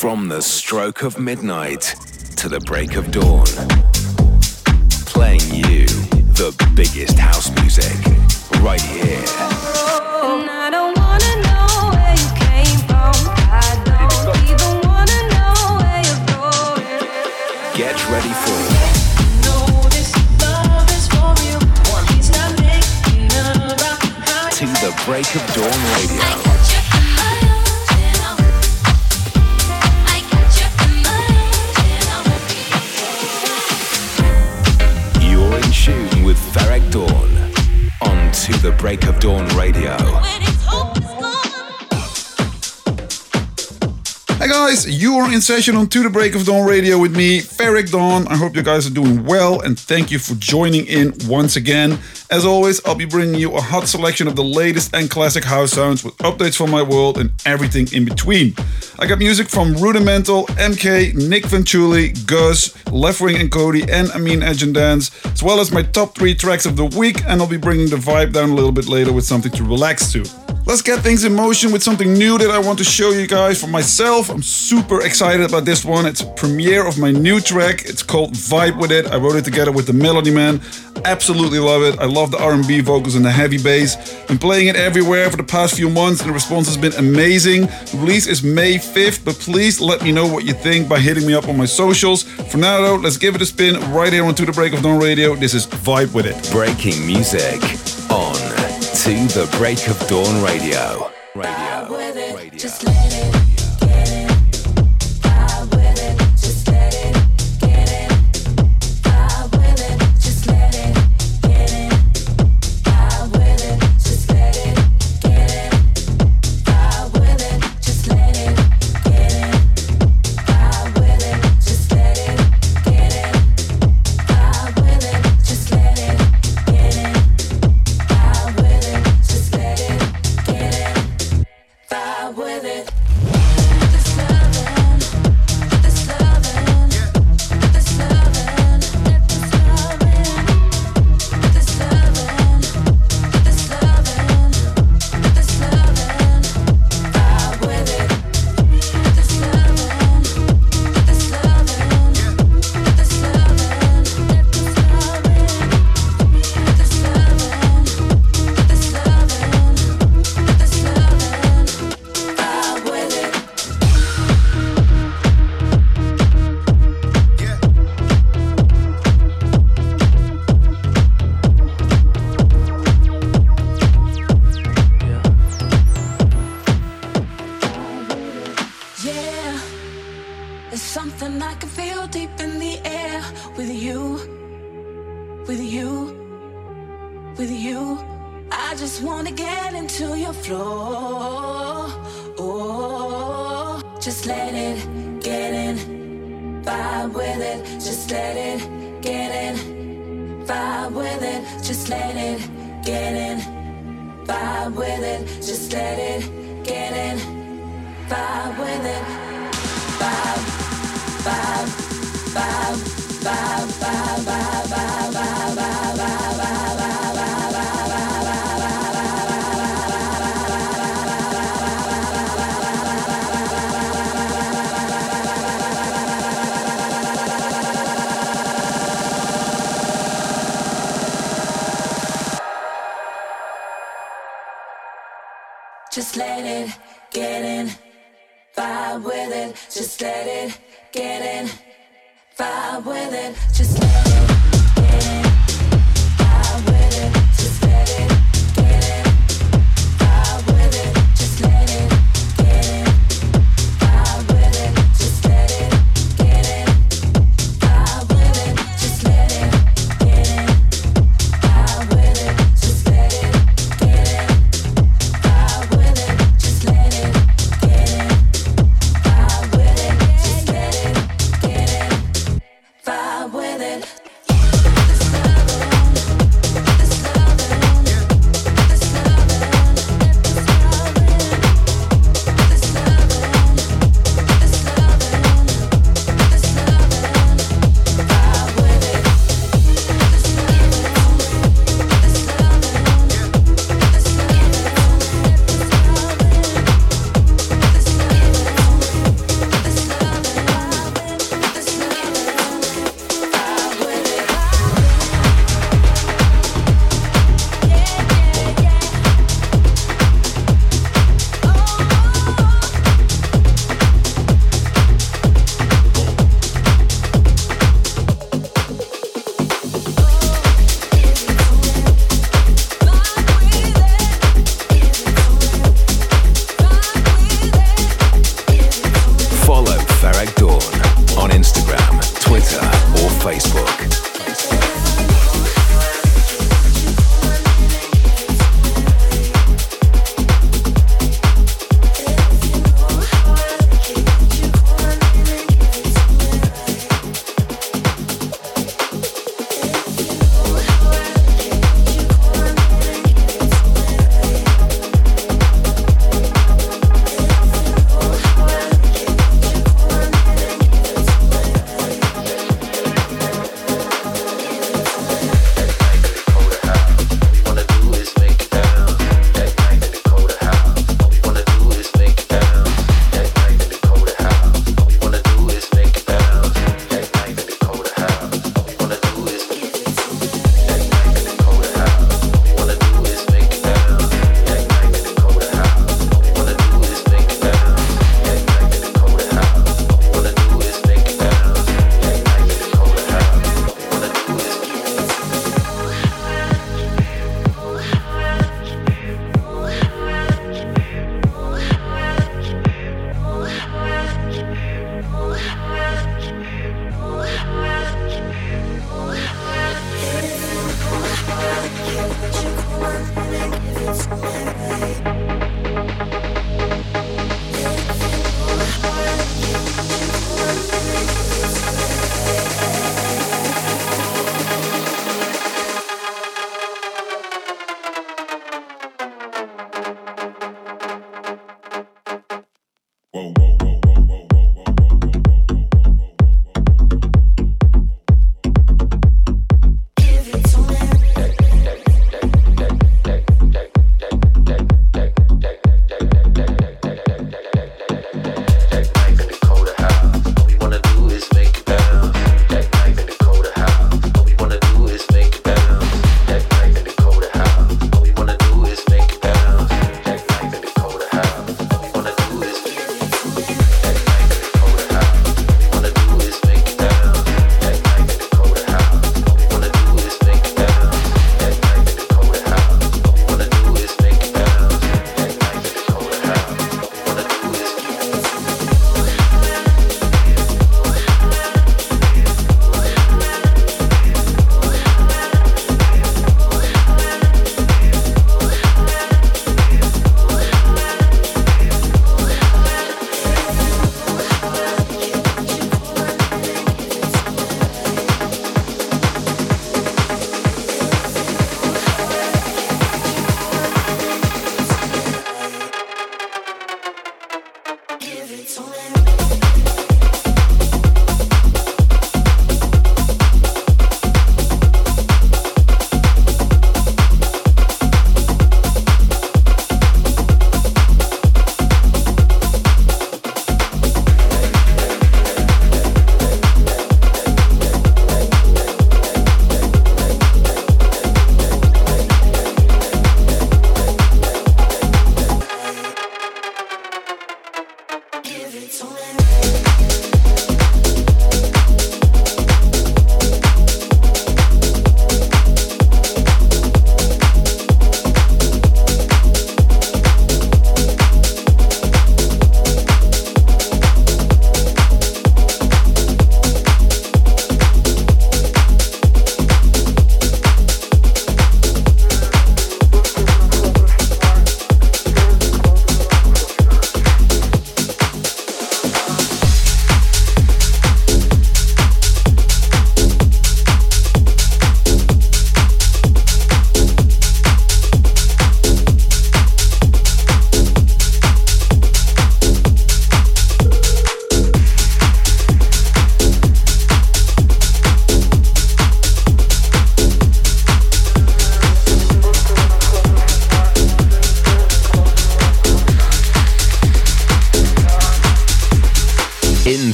From the stroke of midnight to the break of dawn. Playing you the biggest house music right here. Get ready for you. to the break of dawn radio. Ferreck Dawn on To the Break of Dawn Radio. Hey guys, you are in session on To the Break of Dawn Radio with me, Ferreck Dawn. I hope you guys are doing well and thank you for joining in once again. As always, I'll be bringing you a hot selection of the latest and classic house sounds with updates from my world and everything in between. I got music from Rudimental, MK, Nic Fanciulli, GUZ, Leftwing and Kody, and Amine Dance, as well as my top three tracks of the week, and I'll be bringing the vibe down a little bit later with something to relax to. Let's get things in motion with something new that I want to show you guys for myself. I'm super excited about this one. It's a premiere of my new track. It's called Vibe With It. I wrote it together with the Melody Men. Absolutely love it. I love the R&B vocals and the heavy bass. Been playing it everywhere for the past few months and the response has been amazing. The release is May 5th, but please let me know what you think by hitting me up on my socials. For now though, let's give it a spin right here on To The Break of Dawn Radio. This is Vibe With It. Breaking music on To The Break of Dawn Radio. Radio. Radio. Twitter or Facebook.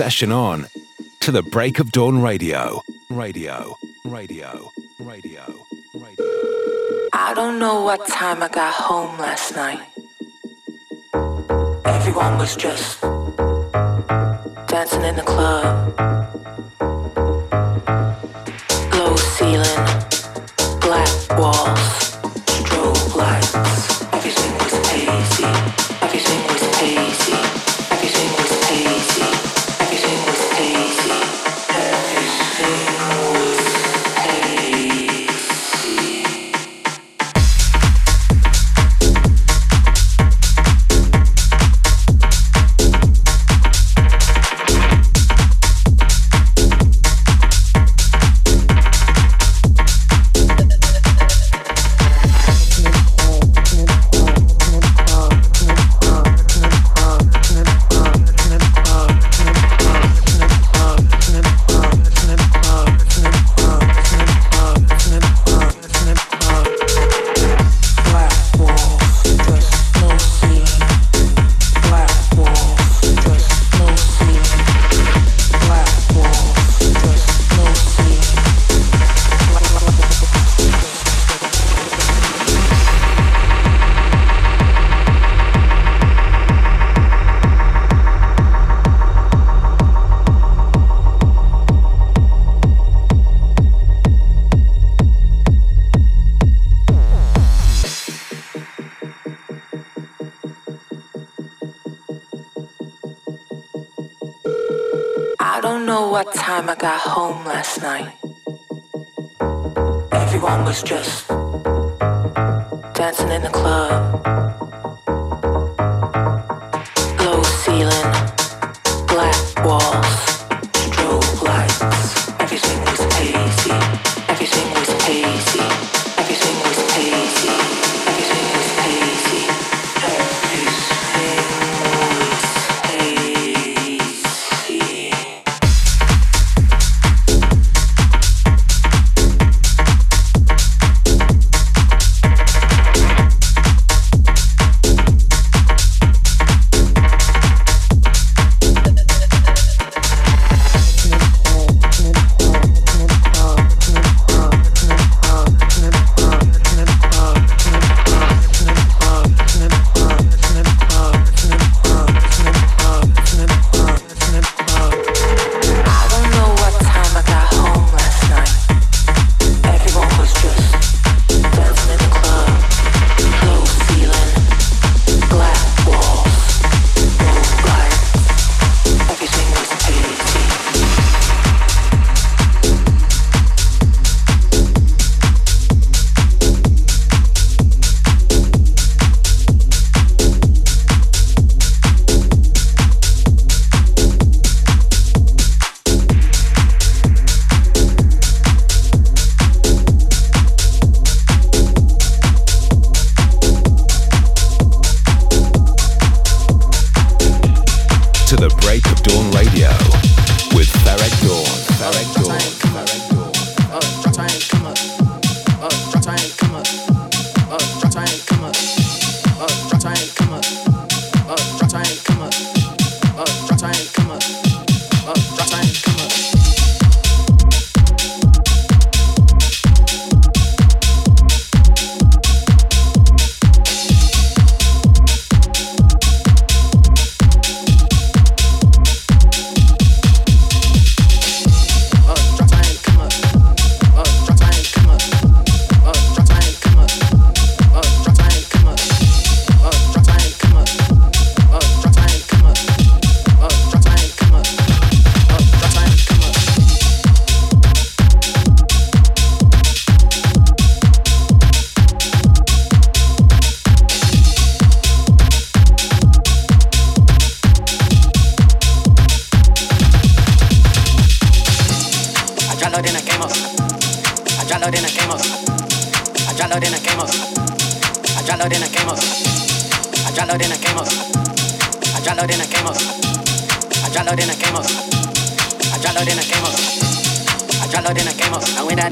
Session on to the break of dawn radio. Radio, radio, radio, radio. I don't know what time I got home last night. Everyone was just dancing in the club. last night. Everyone was just dancing in the club.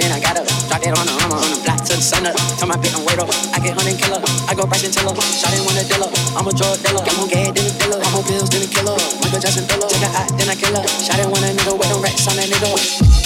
and I gotta drop it on the hummer, on the block to the center. Tell my bitch I'm wait up. I get hunting killer. I go price and tell her. Shot in one a dealer. I'm a drug dealer. I'm on gas, then a dealer. I'm on pills, then a killer. Michael Jackson thriller. Take a hot, then I kill her. Shot in one a nigga, wait them racks on that nigga.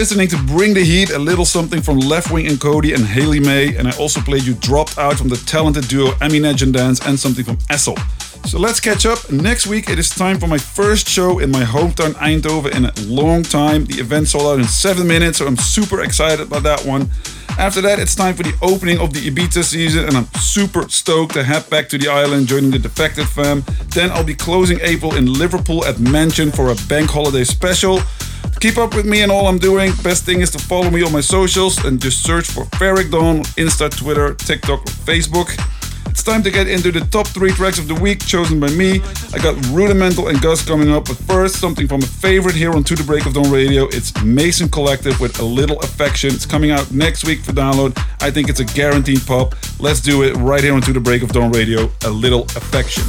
Listening to Bring the Heat, a little something from Leftwing and Kody and Hayley May, and I also played you Dropped Out from the talented duo Amine Edge and Dance and something from Essel. So let's catch up. Next week it is time for my first show in my hometown Eindhoven in a long time. The event sold out in seven minutes, so I'm super excited about that one. After that, it's time for the opening of the Ibiza season, and I'm super stoked to head back to the island, joining the Defected fam. Then I'll be closing April in Liverpool at Mansion for a bank holiday special. Keep up with me and all I'm doing. Best thing is to follow me on my socials and just search for Ferreck Dawn Insta, Twitter, TikTok, or Facebook. It's time to get into the top three tracks of the week chosen by me. I got Rudimental and GUZ coming up, but first, something from a favorite here on To The Break of Dawn Radio. It's Mason Collective with A Little Affection. It's coming out next week for download. I think it's a guaranteed pop. Let's do it right here on To The Break of Dawn Radio. A Little Affection.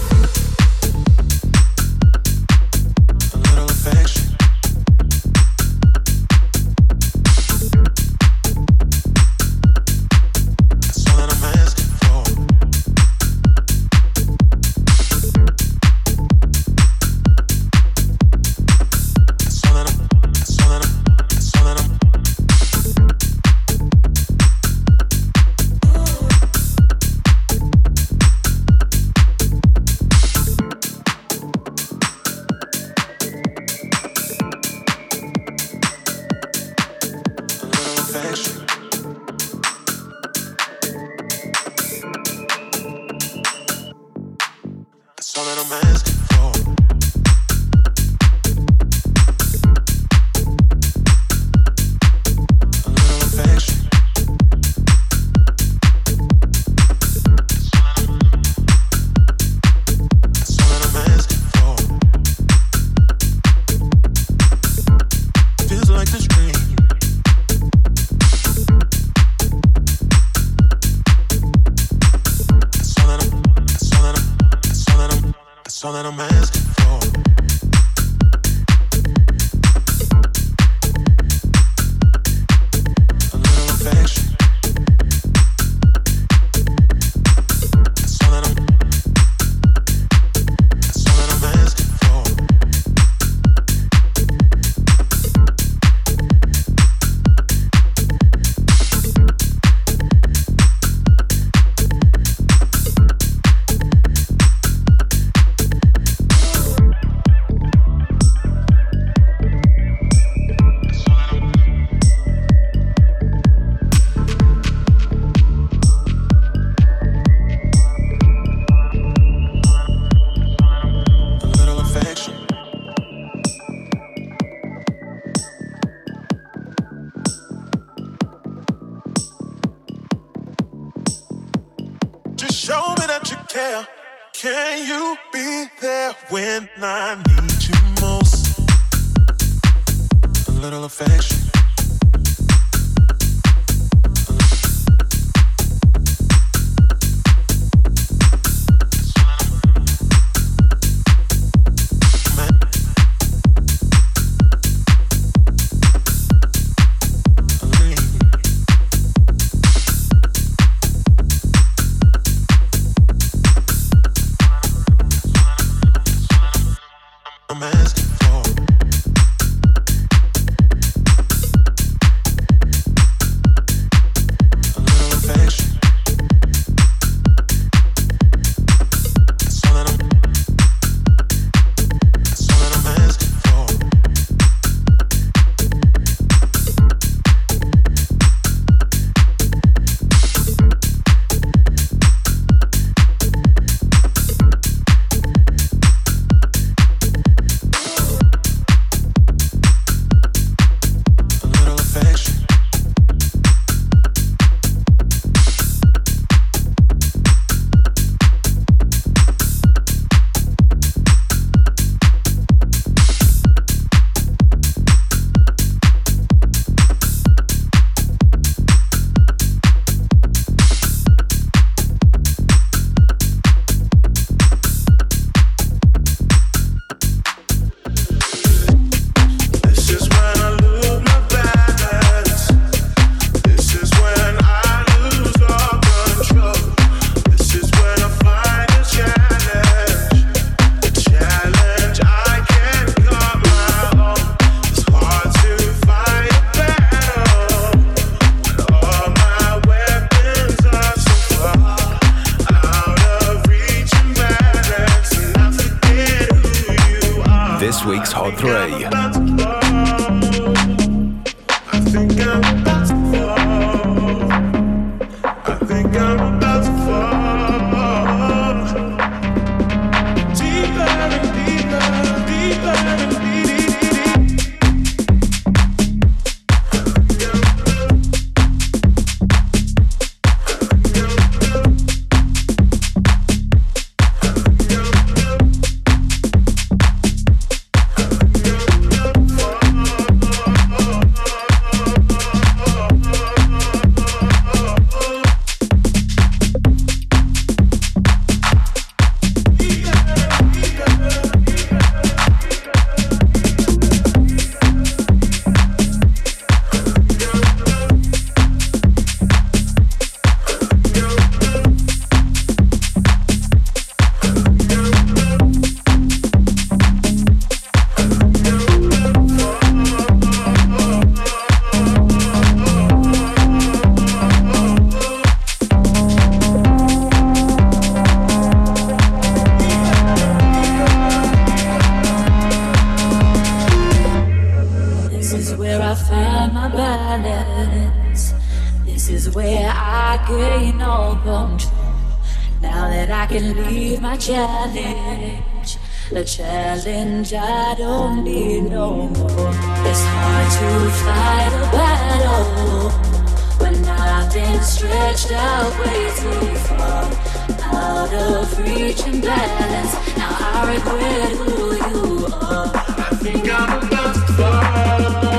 Can you be there when I need you most? A little affection. I don't need no more. It's hard to fight a battle when I've been stretched out way too far, out of reach and balance. Now I regret who you are. I think I'm about to fall.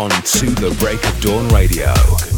on To the Break of Dawn Radio.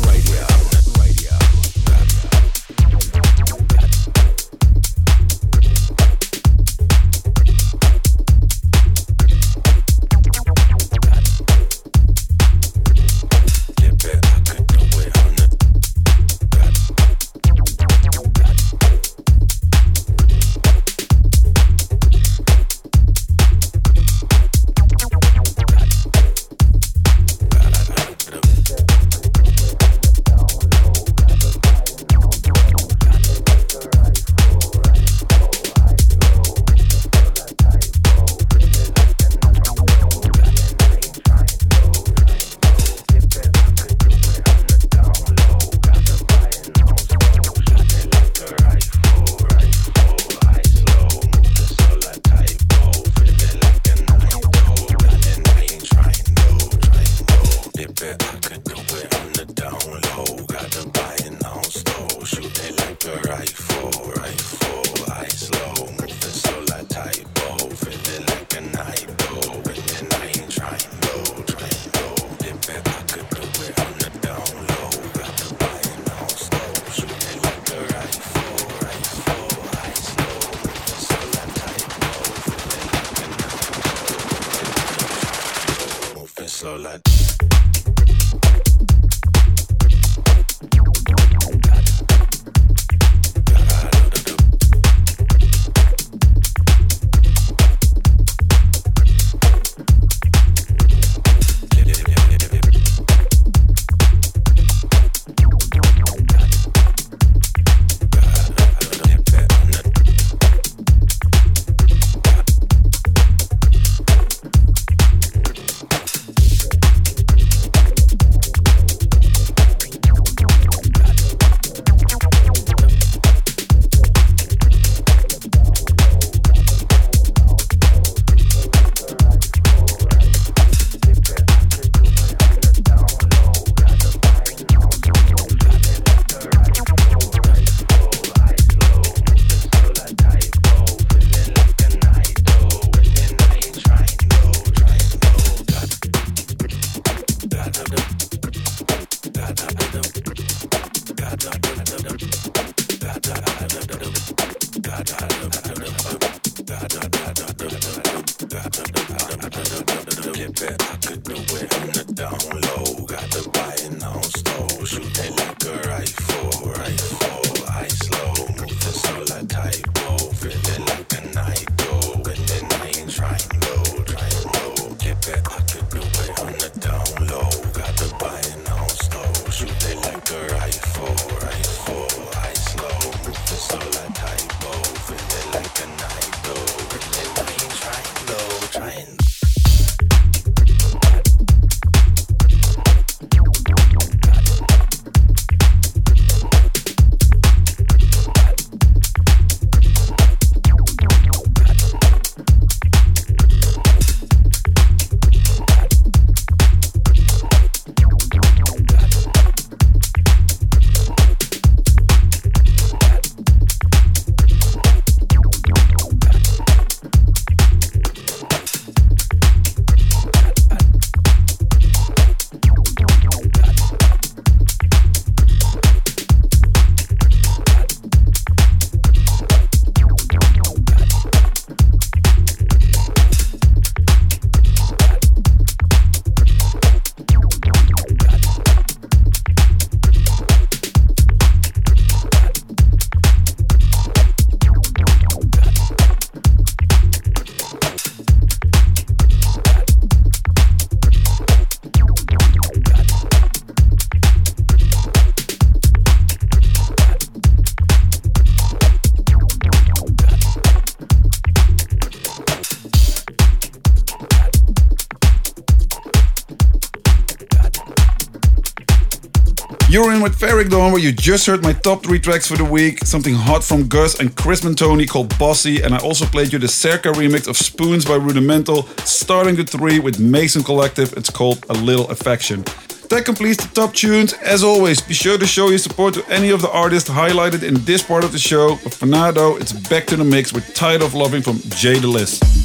Where you just heard my top three tracks for the week. Something hot from GUZ and Krizman Toni called Bossy, and I also played you the Cerca remix of Spoons by Rudimental, starting the three with Mason Collective. It's called A Little Affection. That completes the top tunes. As always, be sure to show your support to any of the artists highlighted in this part of the show. But for now, though, it's back to the mix with Tired of Loving from Jay De Lys.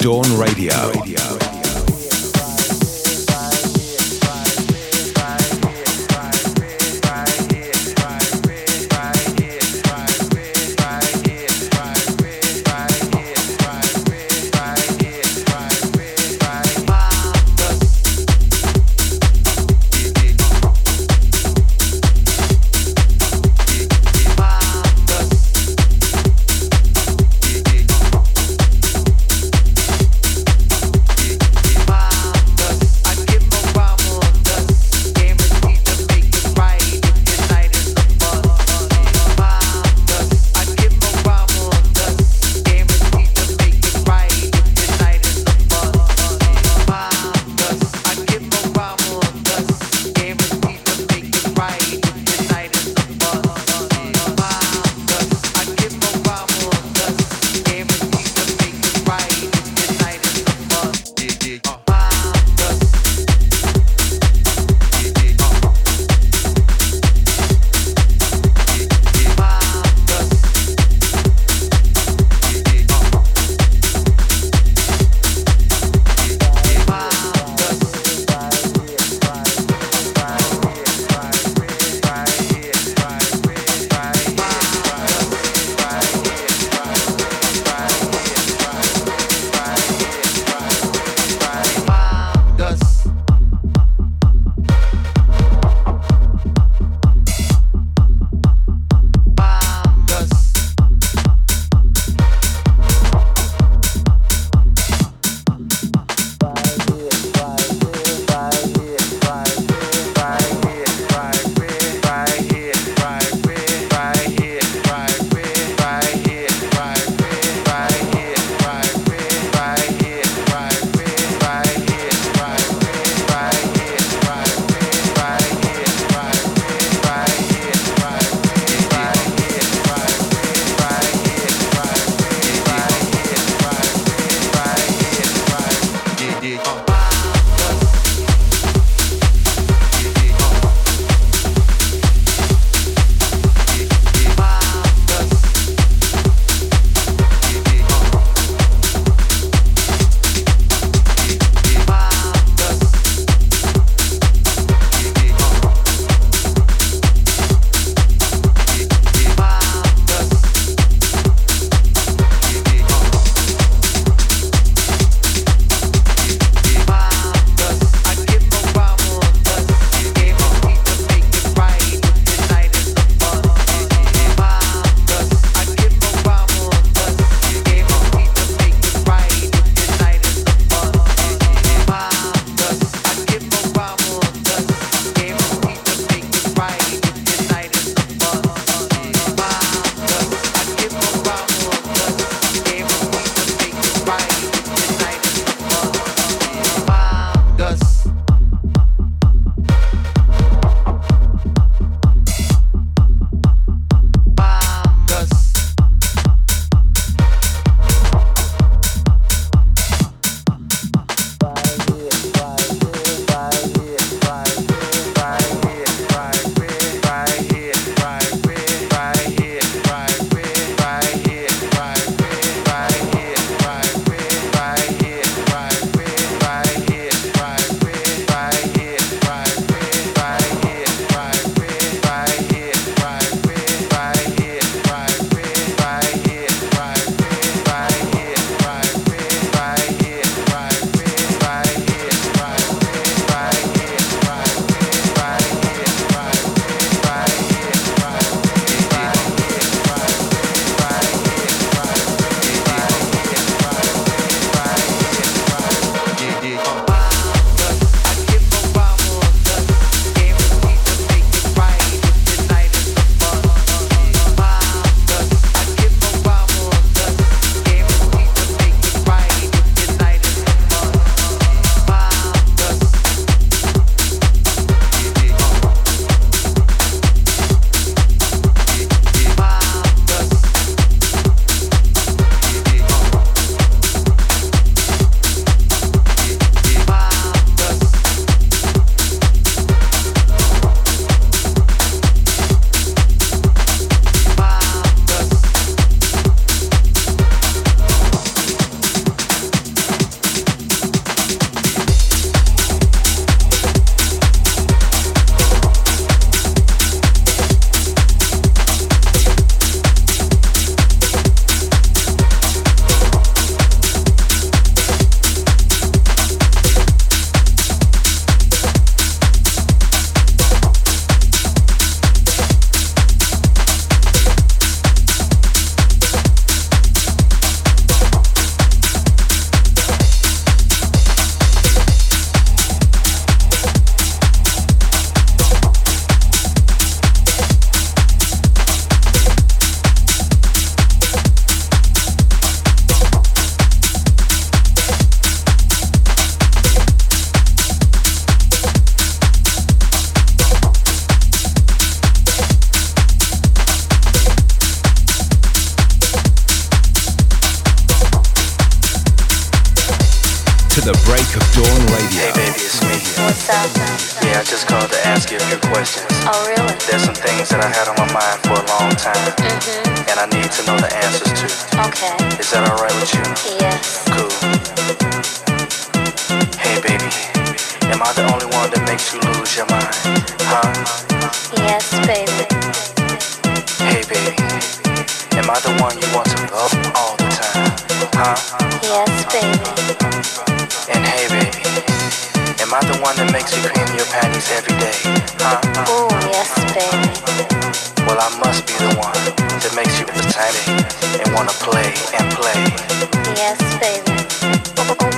Dawn Radio. and play. Yes, baby.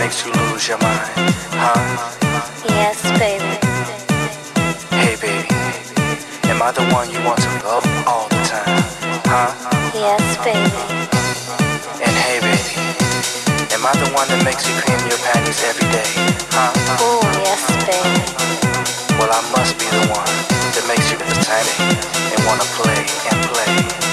makes you lose your mind, huh? Yes, baby. Hey, baby, am I the one you want to love all the time, huh? Yes, baby. And hey, baby, am I the one that makes you cream your panties every day, huh? Oh, yes, baby. Well, I must be the one that makes you entertaining and wanna play and play.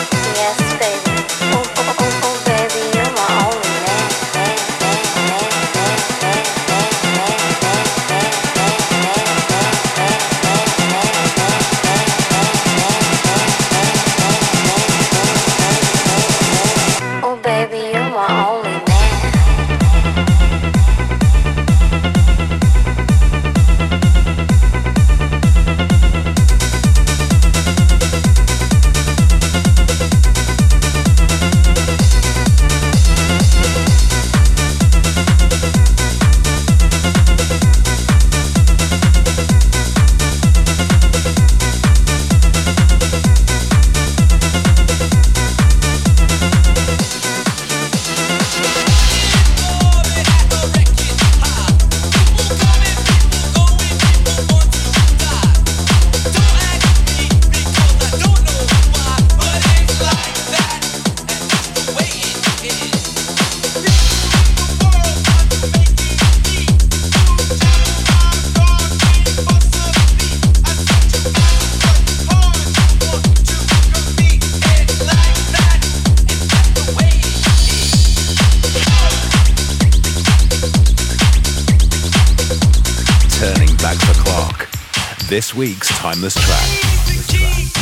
week's Timeless Track.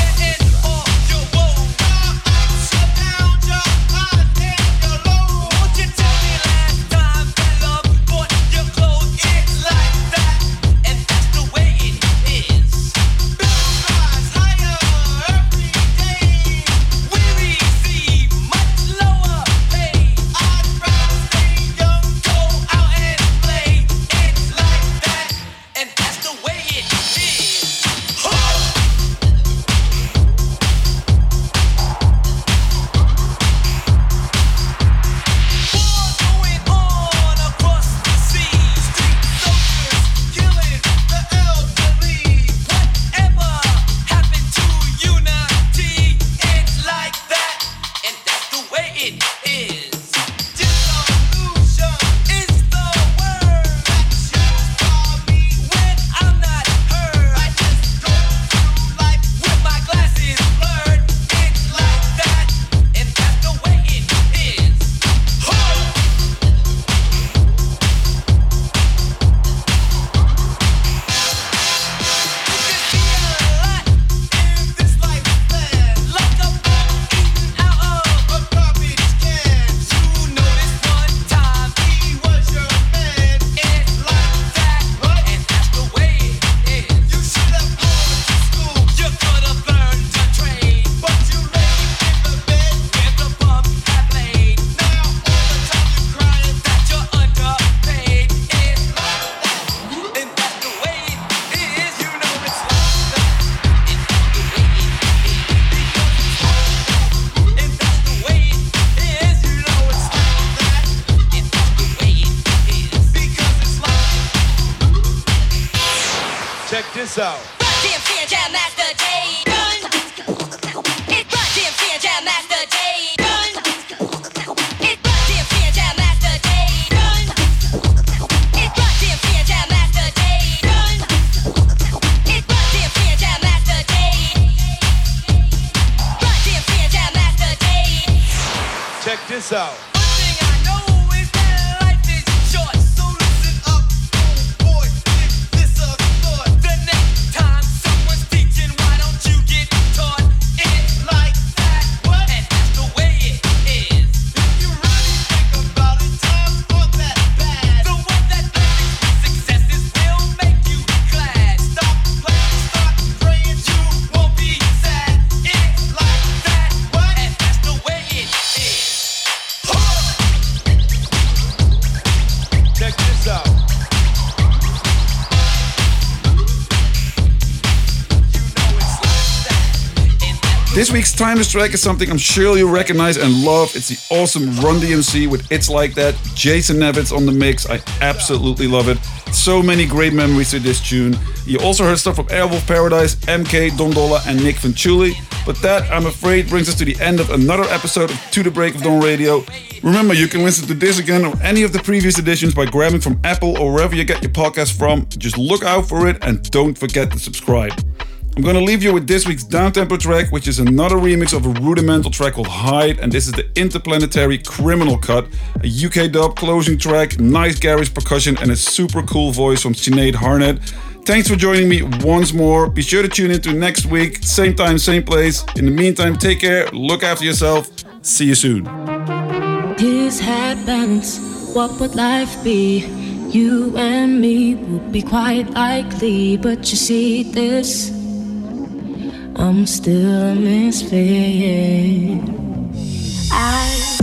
Check this out. This week's timeless track is something I'm sure you recognize and love. It's the awesome Run DMC with It's Like That. Jason Nevins on the mix. I absolutely love it. So many great memories to this tune. You also heard stuff from Airwolf Paradise, MK, Dom Dolla, and Nic Fanciulli. But that, I'm afraid, brings us to the end of another episode of To the Break of Dawn Radio. Remember, you can listen to this again or any of the previous editions by grabbing from Apple or wherever you get your podcast from. Just look out for it and don't forget to subscribe. I'm gonna leave you with this week's downtempo track, which is another remix of a rudimental track called Hide, and this is the Interplanetary Criminal Cut, a UK dub closing track, nice garage percussion, and a super cool voice from Sinead Harnett. Thanks for joining me once more. Be sure to tune in to next week, same time, same place. In the meantime, take care, look after yourself. See you soon. His had balance, what would life be? You and me would be quite likely, but you see this. I'm still a misfit. I